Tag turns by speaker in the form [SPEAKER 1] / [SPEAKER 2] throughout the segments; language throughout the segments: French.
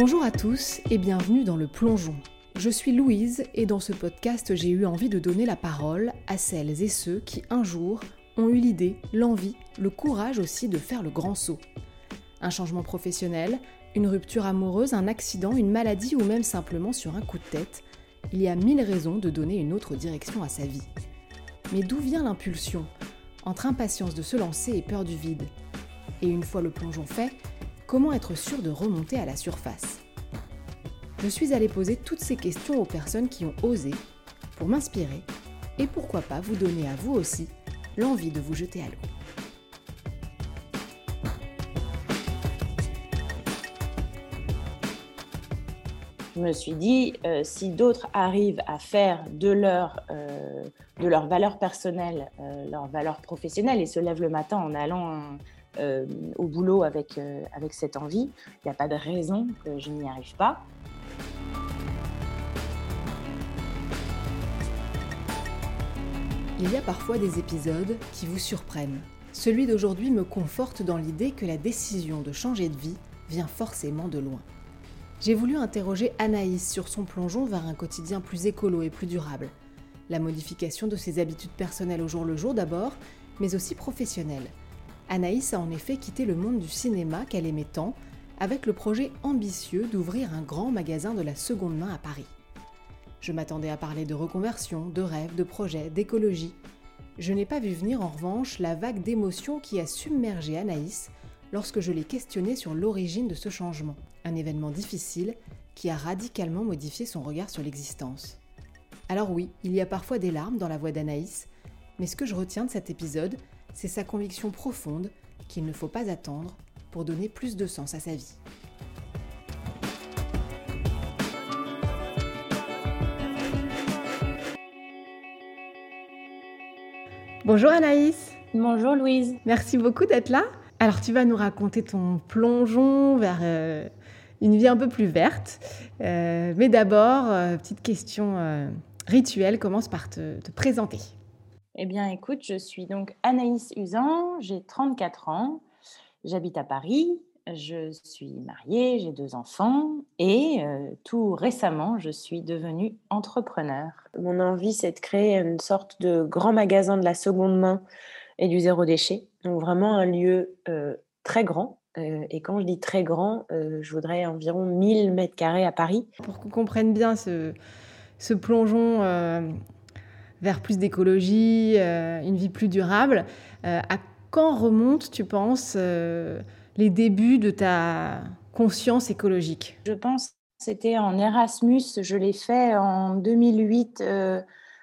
[SPEAKER 1] Bonjour à tous et bienvenue dans le plongeon. Je suis Louise et dans ce podcast j'ai eu envie de donner la parole à celles et ceux qui un jour ont eu l'idée, l'envie, le courage aussi de faire le grand saut. Un changement professionnel, une rupture amoureuse, un accident, une maladie ou même simplement sur un coup de tête, il y a mille raisons de donner une autre direction à sa vie. Mais d'où vient l'impulsion? Entre impatience de se lancer et peur du vide. Et une fois le plongeon fait, comment être sûr de remonter à la surface Je suis allée poser toutes ces questions aux personnes qui ont osé pour m'inspirer et pourquoi pas vous donner à vous aussi l'envie de vous jeter à l'eau.
[SPEAKER 2] je me suis dit, euh, si d'autres arrivent à faire de leur, euh, de leur valeur personnelle, euh, leur valeur professionnelle et se lèvent le matin en allant au boulot avec, avec cette envie, il n'y a pas de raison que je n'y arrive pas.
[SPEAKER 1] Il y a parfois des épisodes qui vous surprennent. Celui d'aujourd'hui me conforte dans l'idée que la décision de changer de vie vient forcément de loin j'ai voulu interroger Anaïs sur son plongeon vers un quotidien plus écolo et plus durable. La modification de ses habitudes personnelles au jour le jour d'abord, mais aussi professionnelles. Anaïs a en effet quitté le monde du cinéma qu'elle aimait tant, avec le projet ambitieux d'ouvrir un grand magasin de la seconde main à Paris. Je m'attendais à parler de reconversion, de rêves, de projets, d'écologie. Je n'ai pas vu venir en revanche la vague d'émotions qui a submergé Anaïs lorsque je l'ai questionnée sur l'origine de ce changement un événement difficile qui a radicalement modifié son regard sur l'existence. Alors oui, il y a parfois des larmes dans la voix d'Anaïs, mais ce que je retiens de cet épisode, c'est sa conviction profonde qu'il ne faut pas attendre pour donner plus de sens à sa vie. Bonjour Anaïs.
[SPEAKER 2] Bonjour Louise.
[SPEAKER 1] Merci beaucoup d'être là. Alors tu vas nous raconter ton plongeon vers euh, une vie un peu plus verte. Euh, mais d'abord, euh, petite question euh, rituelle, commence par te, te, présenter?
[SPEAKER 2] Eh bien, écoute, je suis donc Anaïs Usan, j'ai 34 ans, j'habite à Paris, je suis mariée, j'ai deux enfants et tout récemment, je suis devenue entrepreneur. Mon envie, c'est de créer une sorte de grand magasin de la seconde main et du zéro déchet. Donc vraiment un lieu très grand euh, et quand je dis très grand, euh, je voudrais environ 1000 mètres carrés à Paris.
[SPEAKER 1] Pour qu'on comprenne bien ce, ce plongeon euh, vers plus d'écologie, une vie plus durable, à quand remontent, tu penses, les débuts de ta conscience écologique?
[SPEAKER 2] Je pense c'était en Erasmus, je l'ai fait en 2008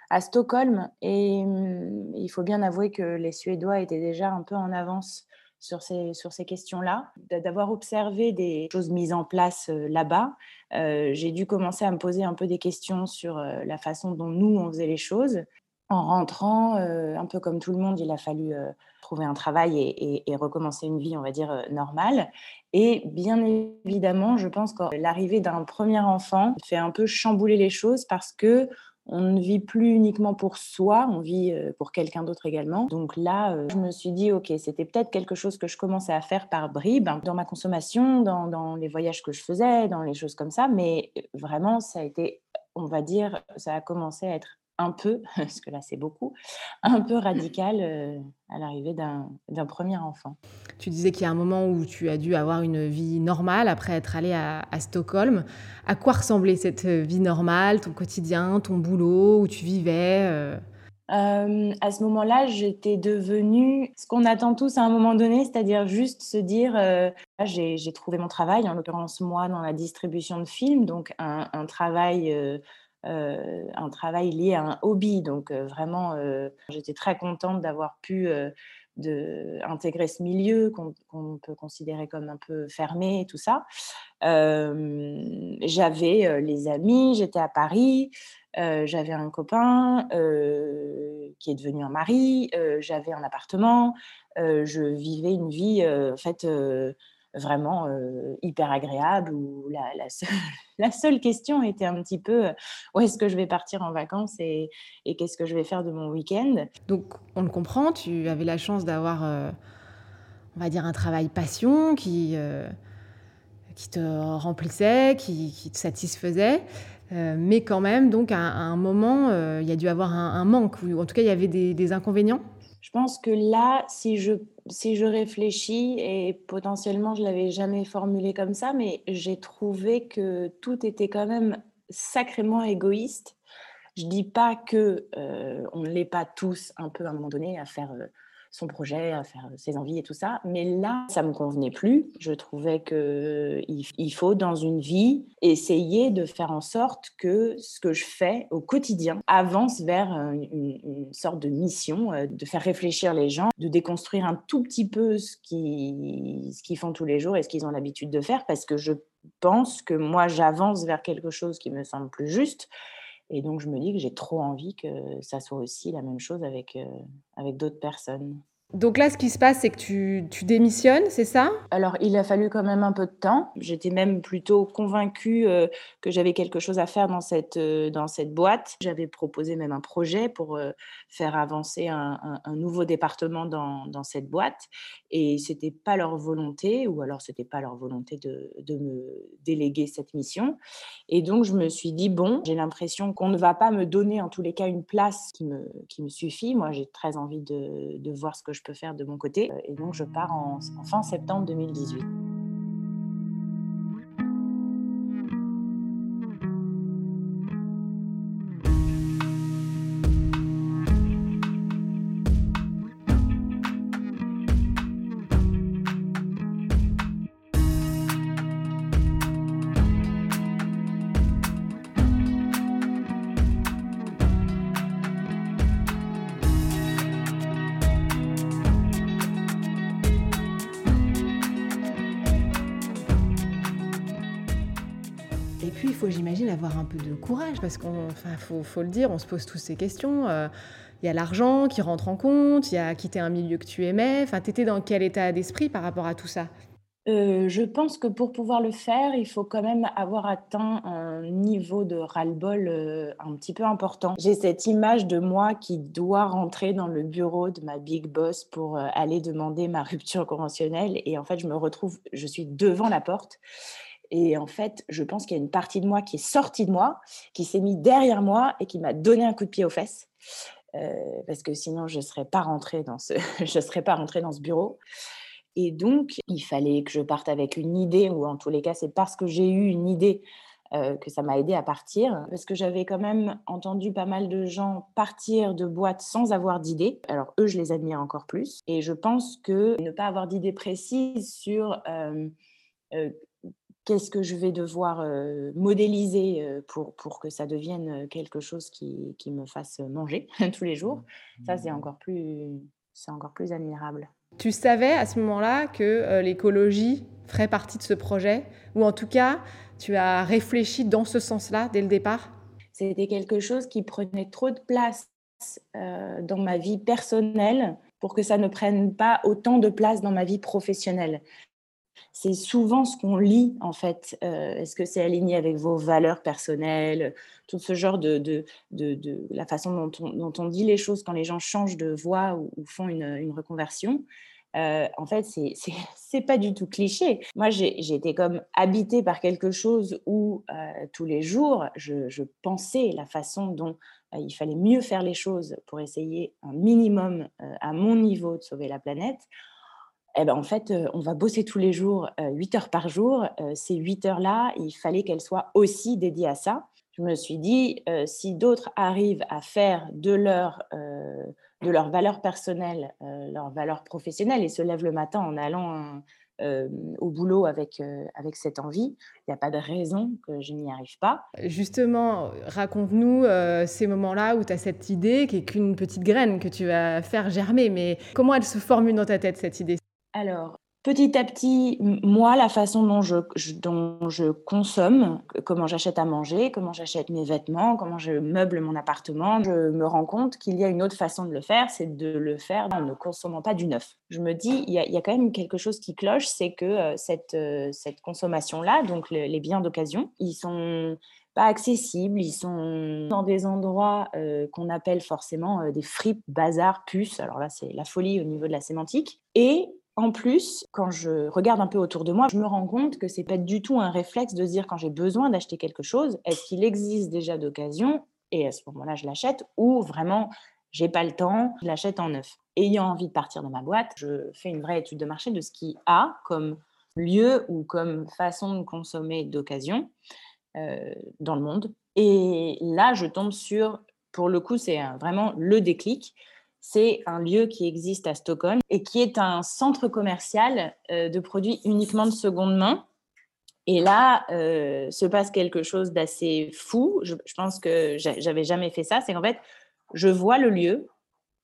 [SPEAKER 2] à Stockholm. Et hum, il faut bien avouer que les Suédois étaient déjà un peu en avance sur ces, sur ces questions-là, d'avoir observé des choses mises en place euh, là-bas. Euh, j'ai dû commencer à me poser un peu des questions sur euh, la façon dont nous, on faisait les choses. En rentrant, un peu comme tout le monde, il a fallu trouver un travail et, et, recommencer une vie, on va dire, normale. Et bien évidemment, je pense que l'arrivée d'un premier enfant fait un peu chambouler les choses parce que on ne vit plus uniquement pour soi, on vit euh, pour quelqu'un d'autre également. Donc là, euh, je me suis dit, OK, c'était peut-être quelque chose que je commençais à faire par bribes, hein, dans ma consommation, dans, dans, les voyages que je faisais, dans les choses comme ça. Mais euh, vraiment, ça a été, on va dire, ça a commencé à être un peu, parce que là c'est beaucoup, un peu radical euh, à l'arrivée d'un premier enfant.
[SPEAKER 1] Tu disais qu'il y a un moment où tu as dû avoir une vie normale après être allée à, Stockholm. À quoi ressemblait cette vie normale, ton quotidien, ton boulot, où tu vivais euh?
[SPEAKER 2] Euh, à ce moment-là, j'étais devenue ce qu'on attend tous à un moment donné, c'est-à-dire juste se dire, j'ai trouvé mon travail, en l'occurrence moi dans la distribution de films, donc un, un travail euh, un travail lié à un hobby. Donc euh, vraiment, euh, j'étais très contente d'avoir pu intégrer ce milieu qu'on peut considérer comme un peu fermé et tout ça. j'avais les amis, j'étais à Paris, j'avais un copain qui est devenu un mari, j'avais un appartement, je vivais une vie en fait vraiment hyper agréable où la, seule, question était un petit peu où est-ce que je vais partir en vacances et, qu'est-ce que je vais faire de mon week-end?
[SPEAKER 1] Donc on le comprend, tu avais la chance d'avoir, on va dire, un travail passion qui, qui te remplissait, qui, te satisfaisait. mais quand même, donc à, un moment, il y a dû avoir un, manque, ou en tout cas, il y avait des, inconvénients?
[SPEAKER 2] Je pense que là, si je, si je réfléchis, et potentiellement je ne l'avais jamais formulé comme ça, mais j'ai trouvé que tout était quand même sacrément égoïste. Je dis pas que on ne l'est pas tous un peu à un moment donné à faire son projet, à faire ses envies et tout ça, mais là, ça me convenait plus. Je trouvais que il faut dans une vie essayer de faire en sorte que ce que je fais au quotidien avance vers une, sorte de mission, de faire réfléchir les gens, de déconstruire un tout petit peu ce qu'ils ce qu'ils font tous les jours et ce qu'ils ont l'habitude de faire, parce que je pense que moi, j'avance vers quelque chose qui me semble plus juste et donc, je me dis que j'ai trop envie que ça soit aussi la même chose avec, euh, avec d'autres personnes.
[SPEAKER 1] Donc là, ce qui se passe, c'est que tu, démissionnes, c'est ça?
[SPEAKER 2] Alors, il a fallu quand même un peu de temps. J'étais même plutôt convaincue euh, que j'avais quelque chose à faire dans cette, euh, dans cette boîte. J'avais proposé même un projet pour euh, faire avancer un, nouveau département dans, dans, cette boîte. Et ce n'était pas leur volonté, ou alors ce n'était pas leur volonté de, me déléguer cette mission. Et donc, je me suis dit, bon, j'ai l'impression qu'on ne va pas me donner en tous les cas une place qui me, qui me suffit. Moi, j'ai très envie de, de voir ce que je peux faire de mon côté. Et donc, je pars en fin septembre 2018.
[SPEAKER 1] J'imagine, avoir un peu de courage parce qu'on, faut, le dire, on se pose tous ces questions. Euh, il y a l'argent qui rentre en compte, il y a quitter un milieu que tu aimais. Enfin, tu dans quel état d'esprit par rapport à tout ça?
[SPEAKER 2] Euh, je pense que pour pouvoir le faire, il faut quand même avoir atteint un niveau de ras-le-bol euh, un petit peu important. J'ai cette image de moi qui doit rentrer dans le bureau de ma big boss pour aller demander ma rupture conventionnelle. Et en fait, je me retrouve, je suis devant la porte et en fait, je pense qu'il y a une partie de moi qui est sortie de moi, qui s'est mise derrière moi et qui m'a donné un coup de pied aux fesses. Euh, parce que sinon, je ne serais pas rentrée dans ce, serais pas rentrée dans ce bureau. Et donc, il fallait que je parte avec une idée, ou en tous les cas, c'est parce que j'ai eu une idée euh, que ça m'a aidé à partir, parce que j'avais quand même entendu pas mal de gens partir de boîtes sans avoir d'idée. Alors eux, je les admire encore plus. Et je pense que ne pas avoir d'idée précise sur euh, qu'est-ce que je vais devoir modéliser pour, pour que ça devienne quelque chose qui, qui me fasse manger tous les jours. Ça, c'est encore, plus, encore plus admirable.
[SPEAKER 1] Tu savais à ce moment-là que l'écologie ferait partie de ce projet? Ou en tout cas, tu as réfléchi dans ce sens-là dès le départ?
[SPEAKER 2] C'était quelque chose qui prenait trop de place dans ma vie personnelle pour que ça ne prenne pas autant de place dans ma vie professionnelle c'est souvent ce qu'on lit en fait. Euh, est-ce que c'est aligné avec vos valeurs personnelles Tout ce genre de, la façon dont on, dit les choses quand les gens changent de voix ou, font une, reconversion. Euh, en fait, c'est pas du tout cliché. Moi, j'ai été comme habitée par quelque chose où euh, tous les jours, je, pensais la façon dont il fallait mieux faire les choses pour essayer un minimum à mon niveau de sauver la planète eh ben, en fait, on va bosser tous les jours, 8 euh, heures par jour. Ces 8 heures-là, il fallait qu'elles soient aussi dédiées à ça. Je me suis dit, si d'autres arrivent à faire de leur, de leur valeur personnelle, leur valeur professionnelle, et se lèvent le matin en allant au boulot avec, avec cette envie, il n'y a pas de raison que je n'y arrive pas.
[SPEAKER 1] Justement, raconte-nous ces moments-là où tu as cette idée qui est qu'une petite graine que tu vas faire germer, mais comment elle se formule dans ta tête, cette idée?
[SPEAKER 2] Alors, petit à petit, moi, la façon dont je, consomme, comment j'achète à manger, comment j'achète mes vêtements, comment je meuble mon appartement, je me rends compte qu'il y a une autre façon de le faire, c'est de le faire en ne consommant pas du neuf. Je me dis, il y a, quand même quelque chose qui cloche, c'est que euh, cette, euh, cette consommation-là, donc les biens d'occasion, ils sont pas accessibles, ils sont dans des endroits euh, qu'on appelle forcément des fripes, bazars, puces. Alors là, c'est la folie au niveau de la sémantique. Et en plus, quand je regarde un peu autour de moi, je me rends compte que c'est pas du tout un réflexe de se dire quand j'ai besoin d'acheter quelque chose, est-ce qu'il existe déjà d'occasion et à ce moment-là je l'achète ou vraiment j'ai pas le temps, je l'achète en neuf. Ayant envie de partir dans ma boîte, je fais une vraie étude de marché de ce qui a comme lieu ou comme façon de consommer d'occasion euh, dans le monde. Et là, je tombe sur, pour le coup, c'est vraiment le déclic. C'est un lieu qui existe à Stockholm et qui est un centre commercial euh, de produits uniquement de seconde main. Et là, euh, se passe quelque chose d'assez fou. Je, je, pense que j'avais jamais fait ça. C'est qu'en fait, je vois le lieu,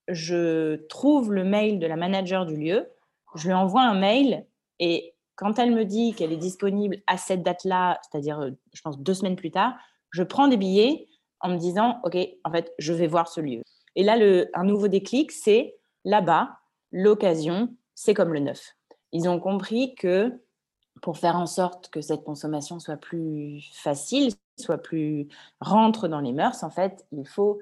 [SPEAKER 2] je trouve le mail de la manager du lieu, je lui envoie un mail et quand elle me dit qu'elle est disponible à cette date-là, c'est-à-dire, euh, je pense, deux semaines plus tard, je prends des billets en me disant, OK, en fait, je vais voir ce lieu. Et là, un nouveau déclic, c'est là-bas, l'occasion, c'est comme le neuf. Ils ont compris que pour faire en sorte que cette consommation soit plus facile, soit plus rentre dans les mœurs, en fait, il faut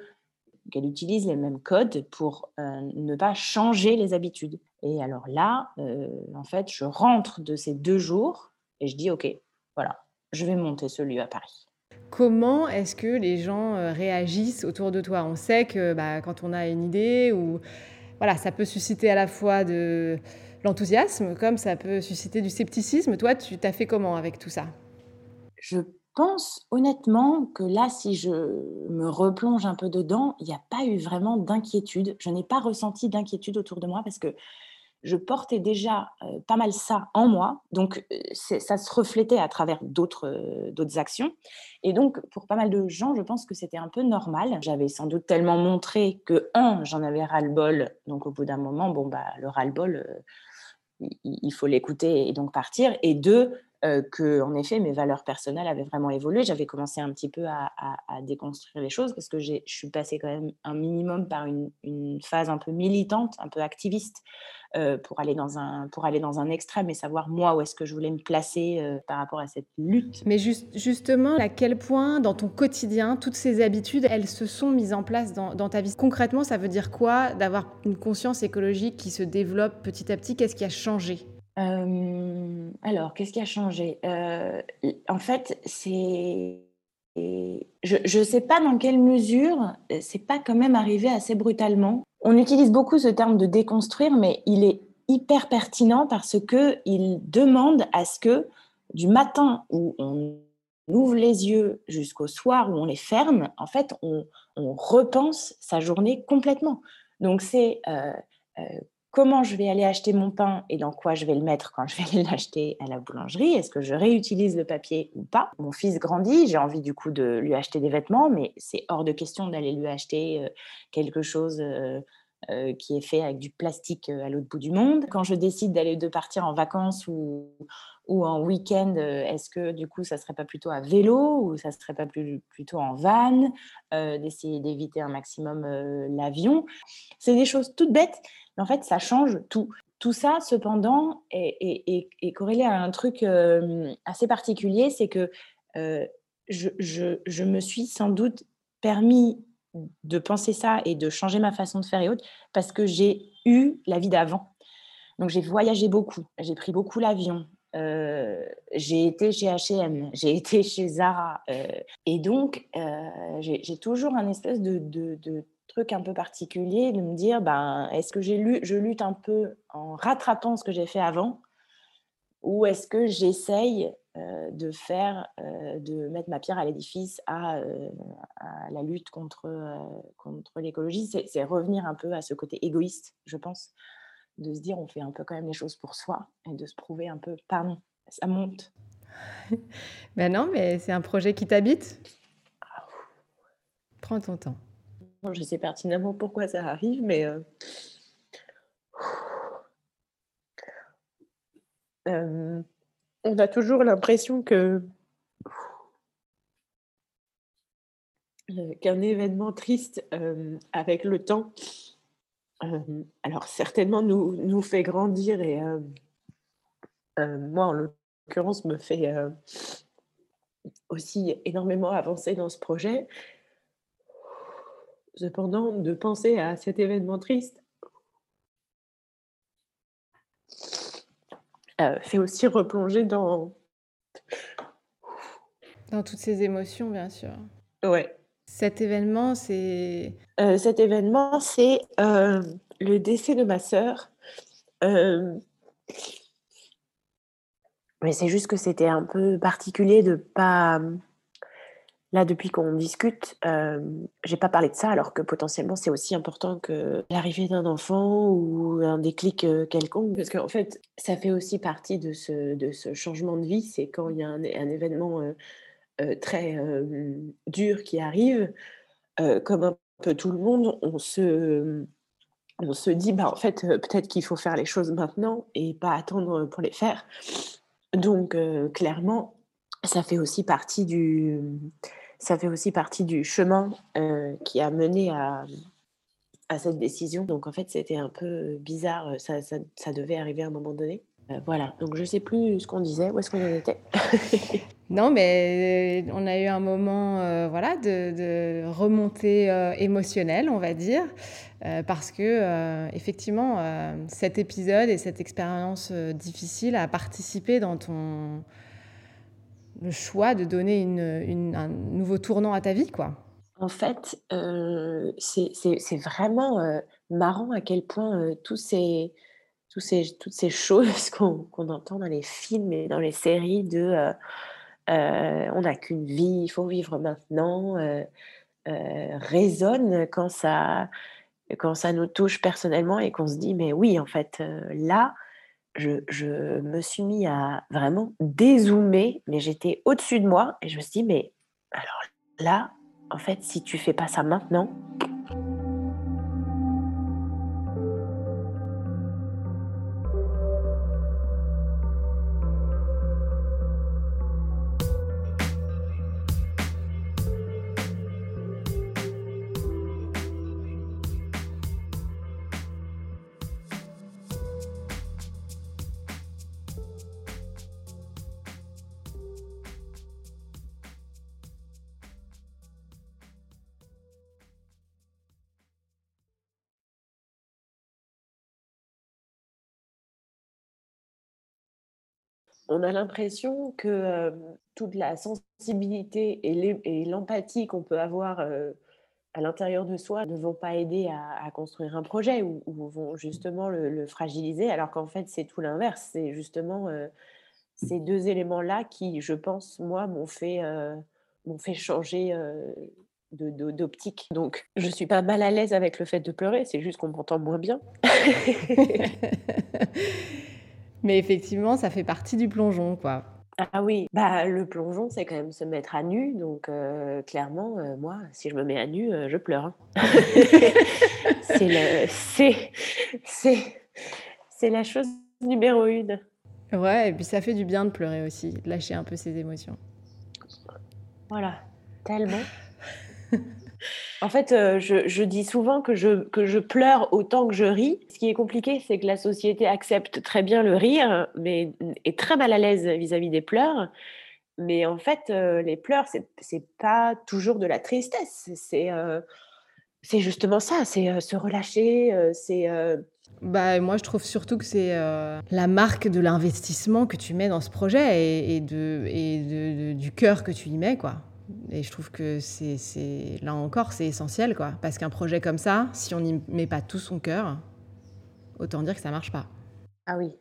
[SPEAKER 2] qu'elle utilise les mêmes codes pour euh, ne pas changer les habitudes. Et alors là, euh, en fait, je rentre de ces deux jours et je dis, OK, voilà, je vais monter ce lieu à Paris.
[SPEAKER 1] Comment est-ce que les gens euh, réagissent autour de toi? On sait que bah, quand on a une idée, ou voilà, ça peut susciter à la fois de l'enthousiasme, comme ça peut susciter du scepticisme. Toi, tu t'as fait comment avec tout ça?
[SPEAKER 2] Je pense honnêtement que là, si je me replonge un peu dedans, il n'y a pas eu vraiment d'inquiétude. Je n'ai pas ressenti d'inquiétude autour de moi parce que je portais déjà euh, pas mal ça en moi, donc euh, ça se reflétait à travers d'autres euh, d'autres actions. Et donc, pour pas mal de gens, je pense que c'était un peu normal. J'avais sans doute tellement montré que, un, j'en avais ras-le-bol, donc au bout d'un moment, bon, bah, le ras-le-bol, il faut l'écouter et donc partir. Et deux, euh, que, en effet, mes valeurs personnelles avaient vraiment évolué. J'avais commencé un petit peu à, déconstruire les choses parce que je suis passée quand même un minimum par une, phase un peu militante, un peu activiste. Euh, pour, aller dans un, pour aller dans un extrême et savoir moi où est-ce que je voulais me placer euh, par rapport à cette lutte.
[SPEAKER 1] Mais juste, justement, à quel point dans ton quotidien, toutes ces habitudes, elles se sont mises en place dans ta vie? Concrètement, ça veut dire quoi d'avoir une conscience écologique qui se développe petit à petit? Qu'est-ce qui a changé?
[SPEAKER 2] Euh, alors, qu'est-ce qui a changé? Euh, En fait, c'est. Je ne sais pas dans quelle mesure c'est pas quand même arrivé assez brutalement. On utilise beaucoup ce terme de déconstruire, mais il est hyper pertinent parce que il demande à ce que du matin où on ouvre les yeux jusqu'au soir où on les ferme, en fait, on, repense sa journée complètement. Donc c'est euh, comment je vais aller acheter mon pain et dans quoi je vais le mettre quand je vais aller l'acheter à la boulangerie? Est-ce que je réutilise le papier ou pas? Mon fils grandit, j'ai envie du coup de lui acheter des vêtements, mais c'est hors de question d'aller lui acheter euh, quelque chose euh, euh, qui est fait avec du plastique à l'autre bout du monde. Quand je décide d'aller de partir en vacances ou, en week-end, est-ce que du coup ça serait pas plutôt à vélo ou ça serait pas plutôt en van D'essayer d'éviter un maximum l'avion? C'est des choses toutes bêtes en fait, ça change tout. Tout ça, cependant, est, corrélé à un truc euh, assez particulier, c'est que euh, je, me suis sans doute permis de penser ça et de changer ma façon de faire et autres parce que j'ai eu la vie d'avant. Donc j'ai voyagé beaucoup, j'ai pris beaucoup l'avion, euh, j'ai été chez H&M, j'ai été chez Zara, et donc j'ai toujours un espèce de, truc un peu particulier de me dire ben, est-ce que j'ai lu, je lutte un peu en rattrapant ce que j'ai fait avant ou est-ce que j'essaye euh, de faire, euh, de mettre ma pierre à l'édifice à, euh, la lutte contre, contre l'écologie? C'est, revenir un peu à ce côté égoïste, je pense, de se dire on fait un peu quand même les choses pour soi et de se prouver un peu, pardon, ça monte.
[SPEAKER 1] ben non, mais c'est un projet qui t'habite. Ah, Prends ton temps.
[SPEAKER 2] Je sais pertinemment pourquoi ça arrive, mais euh, euh, on a toujours l'impression que euh, qu'un événement triste avec le temps, alors certainement nous, nous fait grandir et moi en l'occurrence me fait aussi énormément avancer dans ce projet. Cependant, de penser à cet événement triste
[SPEAKER 3] fait aussi replonger dans...
[SPEAKER 1] Dans toutes ces émotions, bien sûr.
[SPEAKER 3] Ouais.
[SPEAKER 1] Cet événement, c'est...
[SPEAKER 3] cet événement, c'est le décès de ma sœur. Mais c'est juste que c'était un peu particulier de pas. Là, depuis qu'on discute, euh, j'ai pas parlé de ça, alors que potentiellement c'est aussi important que l'arrivée d'un enfant ou un déclic quelconque, parce qu'en fait, ça fait aussi partie de ce, de ce changement de vie. C'est quand il y a un, événement très dur qui arrive, comme un peu tout le monde, on se, on se dit, bah, en fait, peut-être qu'il faut faire les choses maintenant et pas attendre pour les faire. Donc, clairement, ça fait aussi partie du, ça fait aussi partie du chemin qui a mené à, à, cette décision. Donc, en fait, c'était un peu bizarre. Ça, ça, ça, devait arriver à un moment donné. voilà. Donc, je ne sais plus ce qu'on disait. Où est-ce qu'on en était
[SPEAKER 1] Non, mais on a eu un moment voilà, de, de remontée émotionnelle, on va dire. Euh, parce que euh, effectivement, euh, cet épisode et cette expérience difficile a participé dans ton le choix de donner une, un nouveau tournant à ta vie, quoi.
[SPEAKER 3] En fait, c'est vraiment marrant à quel point tous ces, tous ces, toutes ces choses qu'on entend dans les films et dans les séries de on n'a qu'une vie, il faut vivre maintenant, résonnent quand ça quand ça nous touche personnellement et qu'on se dit, mais oui, en fait, euh, là, je, me suis mis à vraiment dézoomer, mais j'étais au-dessus de moi et je me suis dit, mais alors là, en fait, si tu fais pas ça maintenant, on a l'impression que toute la sensibilité et l'empathie qu'on peut avoir à l'intérieur de soi ne vont pas aider à, construire un projet ou, vont justement le, fragiliser, alors qu'en fait c'est tout l'inverse. C'est justement ces deux éléments-là qui, je pense, moi, m'ont fait, fait changer d'optique. Donc, je suis pas mal à l'aise avec le fait de pleurer, c'est juste qu'on m'entend moins bien.
[SPEAKER 1] Mais effectivement, ça fait partie du plongeon, quoi.
[SPEAKER 3] Ah oui, bah le plongeon, c'est quand même se mettre à nu. Donc euh, clairement, euh, moi, si je me mets à nu, euh, je pleure. Hein. c'est le, c'est, c'est, c'est la chose numéro une.
[SPEAKER 1] Ouais, et puis ça fait du bien de pleurer aussi, lâcher un peu ses émotions.
[SPEAKER 3] Voilà, tellement. En fait, euh, je, dis souvent que je, pleure autant que je ris. Ce qui est compliqué, c'est que la société accepte très bien le rire, mais est très mal à l'aise vis-à-vis des pleurs. Mais en fait, euh, les pleurs, c'est n'est pas toujours de la tristesse. C'est euh, c'est justement ça, c'est se relâcher, c'est...
[SPEAKER 1] Bah, moi, je trouve surtout que c'est la marque de l'investissement que tu mets dans ce projet et du cœur que tu y mets, quoi. Et je trouve que c'est là encore, c'est essentiel, quoi. Parce qu'un projet comme ça, si on n'y met pas tout son cœur, autant dire que ça marche pas.
[SPEAKER 3] Ah oui.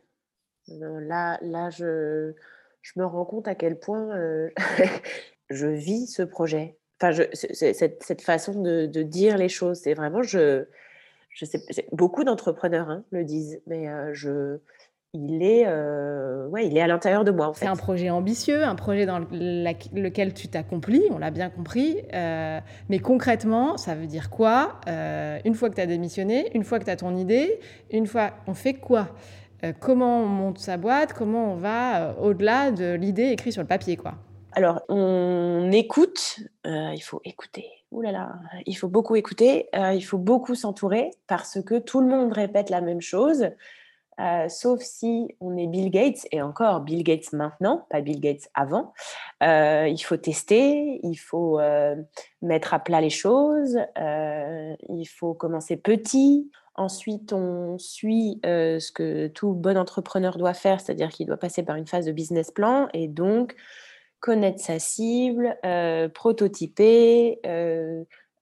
[SPEAKER 3] Euh, là, là je, je me rends compte à quel point euh, je vis ce projet. Enfin, je, cette, cette, façon de, dire les choses, c'est vraiment, je, je sais, beaucoup d'entrepreneurs hein, le disent, mais euh, je, il est, euh, ouais, il est à l'intérieur de moi. En
[SPEAKER 1] fait. C'est un projet ambitieux, un projet dans lequel tu t'accomplis, on l'a bien compris. Euh, mais concrètement, ça veut dire quoi euh, Une fois que tu as démissionné, une fois que tu as ton idée, une fois, on fait quoi Comment on monte sa boîte Comment on va au-delà de l'idée écrite sur le papier quoi
[SPEAKER 3] Alors, on écoute, il faut écouter. Ouh là là, il faut beaucoup écouter, il faut beaucoup s'entourer parce que tout le monde répète la même chose. Euh, sauf si on est Bill Gates, et encore Bill Gates maintenant, pas Bill Gates avant. Euh, il faut tester, il faut euh, mettre à plat les choses, il faut commencer petit. Ensuite, on suit ce que tout bon entrepreneur doit faire, c'est-à-dire qu'il doit passer par une phase de business plan et donc connaître sa cible, prototyper,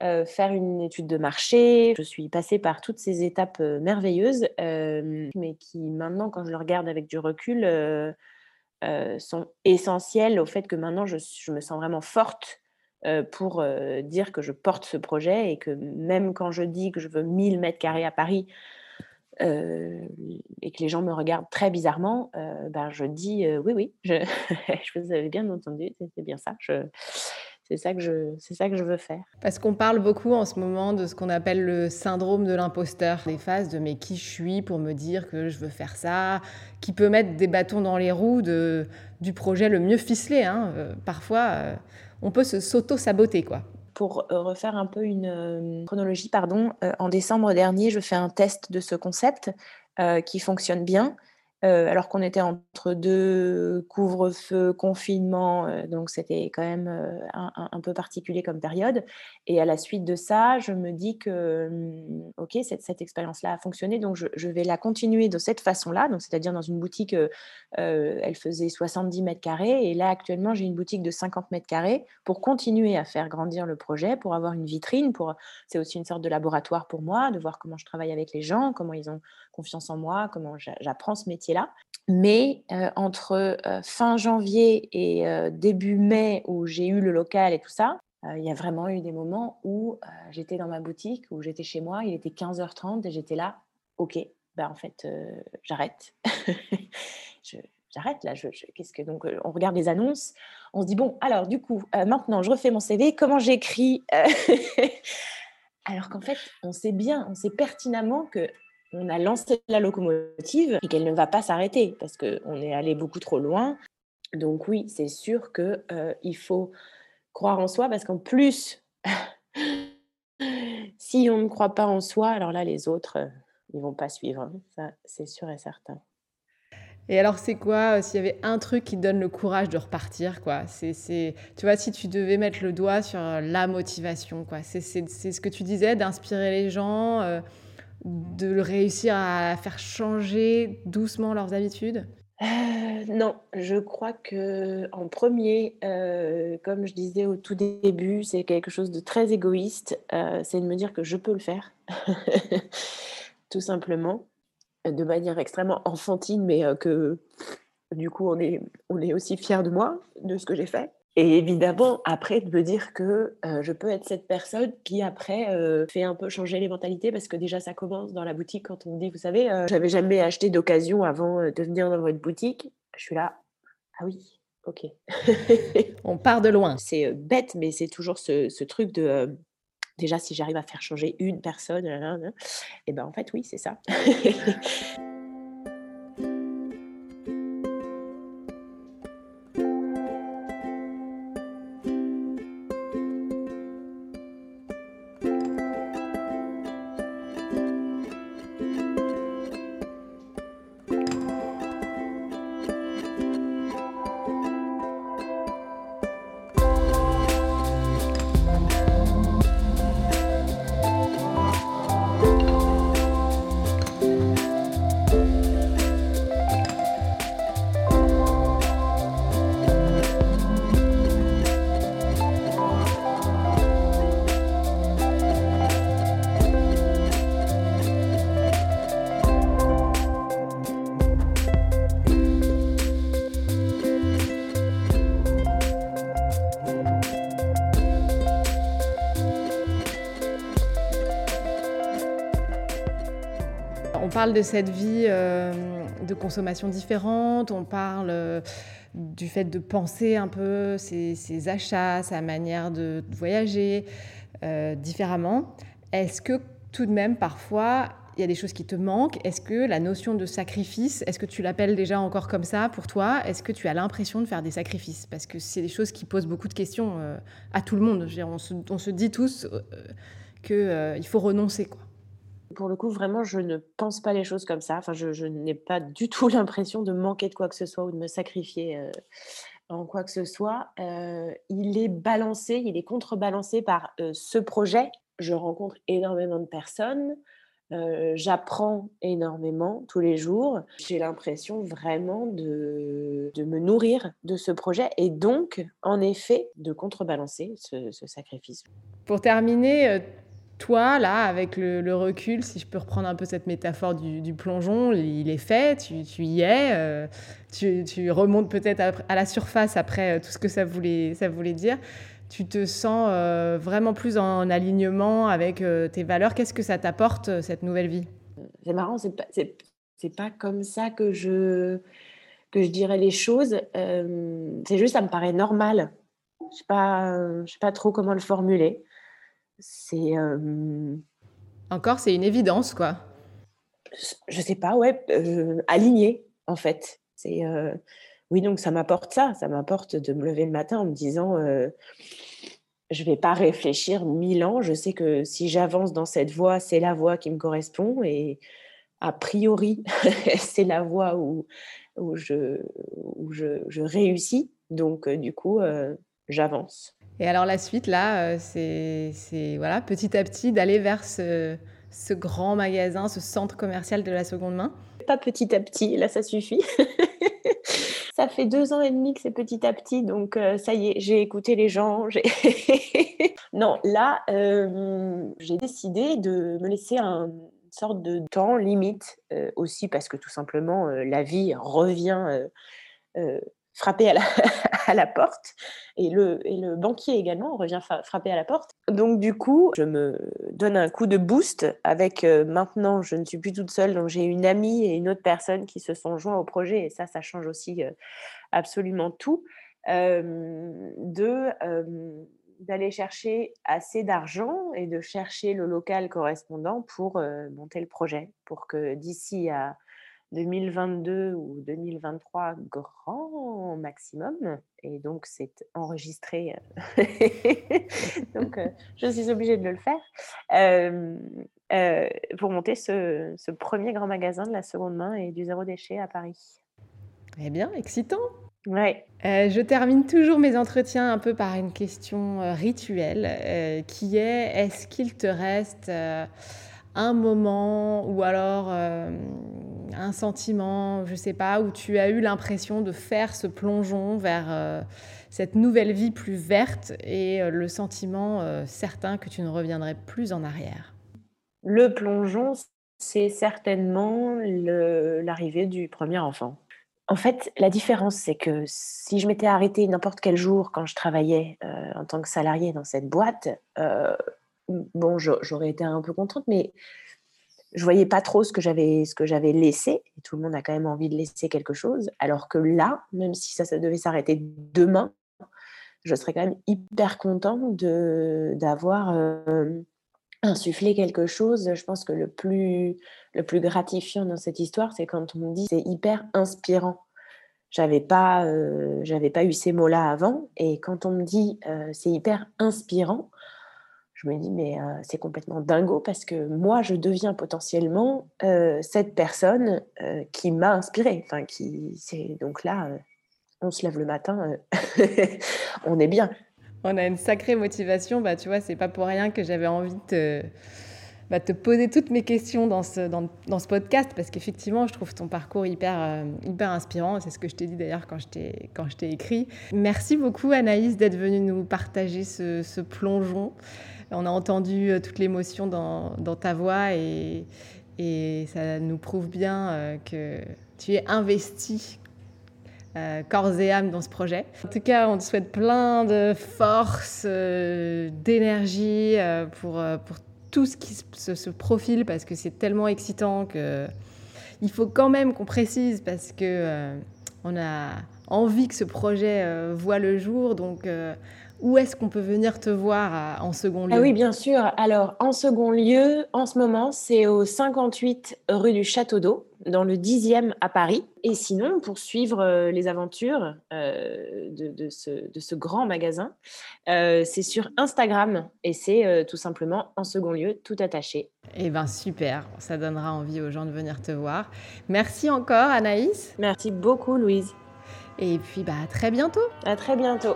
[SPEAKER 3] euh, faire une étude de marché. Je suis passée par toutes ces étapes euh, merveilleuses, euh, mais qui maintenant, quand je le regarde avec du recul, sont essentielles au fait que maintenant, je, me sens vraiment forte pour dire que je porte ce projet et que même quand je dis que je veux 1000 mètres carrés à Paris, et que les gens me regardent très bizarrement, ben je dis oui, oui, je, vous avais bien entendu, c'est bien ça. C'est ça que je c'est ça que je veux faire.
[SPEAKER 1] Parce qu'on parle beaucoup en ce moment de ce qu'on appelle le syndrome de l'imposteur, des phases de mais qui je suis pour me dire que je veux faire ça, qui peut mettre des bâtons dans les roues de, du projet le mieux ficelé. Hein. Euh, parfois, euh, on peut se s'auto-saboter quoi.
[SPEAKER 3] Pour euh, refaire un peu une chronologie, pardon, en décembre dernier, je fais un test de ce concept qui fonctionne bien. Euh, alors qu'on était entre deux couvre-feu, confinement, euh, donc c'était quand même euh, un, peu particulier comme période. Et à la suite de ça, je me dis que, hum, ok, cette, expérience-là a fonctionné, donc je, vais la continuer de cette façon-là, c'est-à-dire dans une boutique, elle faisait 70 mètres carrés, et là actuellement j'ai une boutique de 50 mètres carrés pour continuer à faire grandir le projet, pour avoir une vitrine, pour c'est aussi une sorte de laboratoire pour moi, de voir comment je travaille avec les gens, comment ils ont confiance en moi, comment j'apprends ce métier-là. Mais euh, entre euh, fin janvier et euh, début mai, où j'ai eu le local et tout ça, il y a vraiment eu des moments où j'étais dans ma boutique, où j'étais chez moi, il était 15h30 et j'étais là, ok, ben en fait, j'arrête. j'arrête là. Je, qu'est-ce que donc on regarde les annonces, on se dit bon, alors du coup, maintenant je refais mon CV. Comment j'écris Alors qu'en fait, on sait bien, on sait pertinemment que on a lancé la locomotive et qu'elle ne va pas s'arrêter parce qu'on est allé beaucoup trop loin. Donc oui, c'est sûr qu'il euh, faut croire en soi parce qu'en plus, si on ne croit pas en soi, alors là, les autres, euh, ils vont pas suivre. Hein. Ça, c'est sûr et certain.
[SPEAKER 1] Et alors, c'est quoi euh, s'il y avait un truc qui donne le courage de repartir quoi? C'est, tu vois, si tu devais mettre le doigt sur la motivation, quoi. C'est, ce que tu disais, d'inspirer les gens de réussir à faire changer doucement leurs habitudes
[SPEAKER 3] euh, non, je crois que en premier, euh, comme je disais au tout début, c'est quelque chose de très égoïste. Euh, c'est de me dire que je peux le faire, tout simplement, de manière extrêmement enfantine, mais que du coup on est, on est aussi fier de moi, de ce que j'ai fait. Et évidemment, après, de me dire que euh, je peux être cette personne qui, après, euh, fait un peu changer les mentalités, parce que déjà, ça commence dans la boutique quand on me dit, vous savez, euh, j'avais jamais acheté d'occasion avant de venir dans votre boutique. Je suis là, ah oui, ok.
[SPEAKER 1] on part de loin.
[SPEAKER 3] C'est bête, mais c'est toujours ce, truc de, déjà, si j'arrive à faire changer une personne, et eh ben en fait, oui, c'est ça.
[SPEAKER 1] parle de cette vie euh, de consommation différente, on parle euh, du fait de penser un peu ses, achats, sa manière de, voyager euh, différemment. Est-ce que tout de même, parfois, il y a des choses qui te manquent? Est-ce que la notion de sacrifice, est-ce que tu l'appelles déjà encore comme ça pour toi? Est-ce que tu as l'impression de faire des sacrifices? Parce que c'est des choses qui posent beaucoup de questions à tout le monde. on, se, on, se, dit tous qu'il faut renoncer. Quoi
[SPEAKER 3] pour le coup, vraiment, je ne pense pas les choses comme ça. Enfin, je, n'ai pas du tout l'impression de manquer de quoi que ce soit ou de me sacrifier euh, en quoi que ce soit. Euh, il est balancé, il est contrebalancé par ce projet. Je rencontre énormément de personnes. J'apprends énormément tous les jours. J'ai l'impression vraiment de, de, me nourrir de ce projet et donc, en effet, de contrebalancer ce, ce sacrifice.
[SPEAKER 1] Pour terminer, toi, là, avec le, recul, si je peux reprendre un peu cette métaphore du, plongeon, il est fait, tu, y es, euh, tu, remontes peut-être à, la surface après euh, tout ce que ça voulait, ça voulait dire. Tu te sens euh, vraiment plus en alignement avec tes valeurs. Qu'est-ce que ça t'apporte, cette nouvelle vie?
[SPEAKER 3] C'est marrant, c'est pas, c'est, pas comme ça que je, que je dirais les choses. c'est juste, ça me paraît normal. Je ne sais, pas, je sais pas trop comment le formuler c'est.
[SPEAKER 1] Encore, c'est une évidence, quoi.
[SPEAKER 3] Je sais pas, ouais, aligné, en fait. C'est. Oui, donc ça m'apporte ça. Ça m'apporte de me lever le matin en me disant je vais pas réfléchir mille ans. Je sais que si j'avance dans cette voie, c'est la voie qui me correspond. Et a priori, c'est la voie où, où, je, où je, je réussis. Donc, du coup, j'avance.
[SPEAKER 1] Et alors la suite, là, euh, c'est voilà, petit à petit d'aller vers ce, grand magasin, ce centre commercial de la seconde main
[SPEAKER 3] Pas petit à petit, là ça suffit. ça fait deux ans et demi que c'est petit à petit, donc euh, ça y est, j'ai écouté les gens. non, là, euh, j'ai décidé de me laisser un sorte de temps limite aussi parce que tout simplement la vie revient frapper à la, porte et le, et le banquier également revient frapper à la porte. Donc du coup, je me donne un coup de boost avec euh, maintenant, je ne suis plus toute seule, donc j'ai une amie et une autre personne qui se sont joints au projet et ça, ça change aussi euh, absolument tout. Euh, de d'aller chercher assez d'argent et de chercher le local correspondant pour monter le projet, pour que d'ici à 2022 ou 2023 grand maximum. Et donc, c'est enregistré. Euh, donc, euh, je suis obligée de le faire. Euh, pour monter ce, ce, premier grand magasin de la seconde main et du zéro déchet à Paris.
[SPEAKER 1] Eh bien, excitant.
[SPEAKER 3] Ouais.
[SPEAKER 1] je termine toujours mes entretiens un peu par une question rituelle qui est est-ce qu'il te reste un moment ou alors un sentiment, je sais pas, où tu as eu l'impression de faire ce plongeon vers euh, cette nouvelle vie plus verte et euh, le sentiment certain que tu ne reviendrais plus en arrière
[SPEAKER 3] Le plongeon, c'est certainement l'arrivée du premier enfant. En fait, la différence, c'est que si je m'étais arrêtée n'importe quel jour quand je travaillais en tant que salariée dans cette boîte, bon, j'aurais été un peu contente, mais je voyais pas trop ce que j'avais ce que j'avais laissé. Tout le monde a quand même envie de laisser quelque chose. Alors que là, même si ça, ça devait s'arrêter demain, je serais quand même hyper contente de d'avoir euh, insufflé quelque chose. Je pense que le plus le plus gratifiant dans cette histoire, c'est quand on me dit c'est hyper inspirant. J'avais pas euh, j'avais pas eu ces mots-là avant, et quand on me dit euh, c'est hyper inspirant, je me dis, mais euh, c'est complètement dingo parce que moi, je deviens potentiellement euh, cette personne euh, qui m'a inspirée. Enfin, qui, c'est, donc là, on se lève le matin, on est bien.
[SPEAKER 1] On a une sacrée motivation. Bah, tu vois, c'est pas pour rien que j'avais envie de bah, te poser toutes mes questions dans ce, dans, dans ce podcast parce qu'effectivement, je trouve ton parcours hyper, hyper inspirant. C'est ce que je t'ai dit d'ailleurs quand je t'ai, quand je t'ai écrit. Merci beaucoup, Anaïs, d'être venue nous partager ce, ce plongeon. On a entendu euh, toute l'émotion dans, ta voix et, ça nous prouve bien euh, que tu es investi euh, corps et âme dans ce projet. En tout cas, on te souhaite plein de force, d'énergie pour, tout ce qui se, profile parce que c'est tellement excitant que il faut quand même qu'on précise parce que on a envie que ce projet voit le jour. Donc où est-ce qu'on peut venir te voir en second ah
[SPEAKER 3] lieu Oui, bien sûr. Alors, en second lieu, en ce moment, c'est au 58 rue du Château d'Eau, dans le 10e à Paris. Et sinon, pour suivre euh, les aventures euh, de, ce, grand magasin, euh, c'est sur Instagram et c'est tout simplement en second lieu, tout attaché.
[SPEAKER 1] Eh bien, super. Ça donnera envie aux gens de venir te voir. Merci encore, Anaïs.
[SPEAKER 3] Merci beaucoup, Louise.
[SPEAKER 1] Et puis, bah, à très bientôt.
[SPEAKER 3] À très bientôt.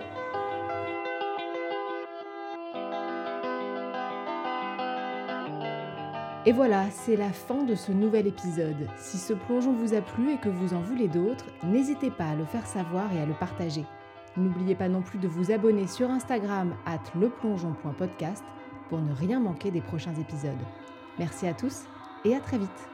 [SPEAKER 1] Et voilà, c'est la fin de ce nouvel épisode. Si ce plongeon vous a plu et que vous en voulez d'autres, n'hésitez pas à le faire savoir et à le partager. N'oubliez pas non plus de vous abonner sur Instagram at leplongeon.podcast pour ne rien manquer des prochains épisodes. Merci à tous et à très vite